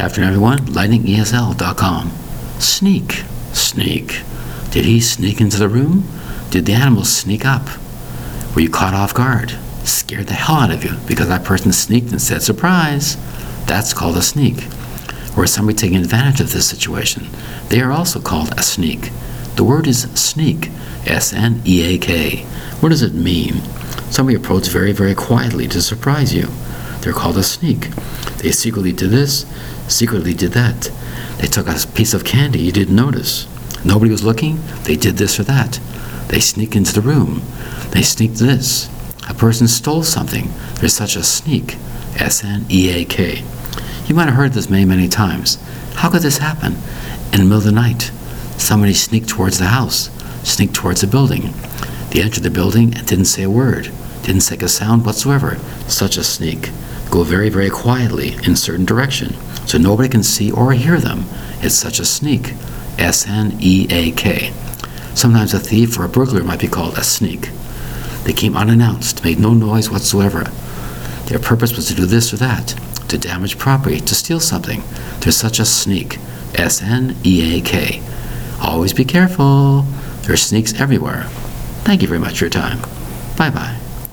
Afternoon, everyone. LightningESL.com. Sneak. Sneak. Did he sneak into the room? Did the animal sneak up? Were you caught off guard? Scared the hell out of you because that person sneaked and said, surprise. That's called a sneak. Or somebody taking advantage of this situation? They are also called a sneak. The word is sneak. S N E A K. What does it mean? Somebody approached very, very quietly to surprise you. They're called a sneak. They secretly did this, secretly did that. They took a piece of candy you didn't notice. Nobody was looking, they did this or that. They sneaked into the room. They sneaked this. A person stole something. There's such a sneak. S N E A K. You might have heard this many, many times. How could this happen? In the middle of the night, somebody sneaked towards the house, sneaked towards the building. They entered the building and didn't say a word, didn't make a sound whatsoever. Such a sneak. Go very, very quietly in certain direction so nobody can see or hear them. It's such a sneak. S N E A K. Sometimes a thief or a burglar might be called a sneak. They came unannounced, made no noise whatsoever. Their purpose was to do this or that, to damage property, to steal something. They're such a sneak. S N E A K. Always be careful. There are sneaks everywhere. Thank you very much for your time. Bye bye.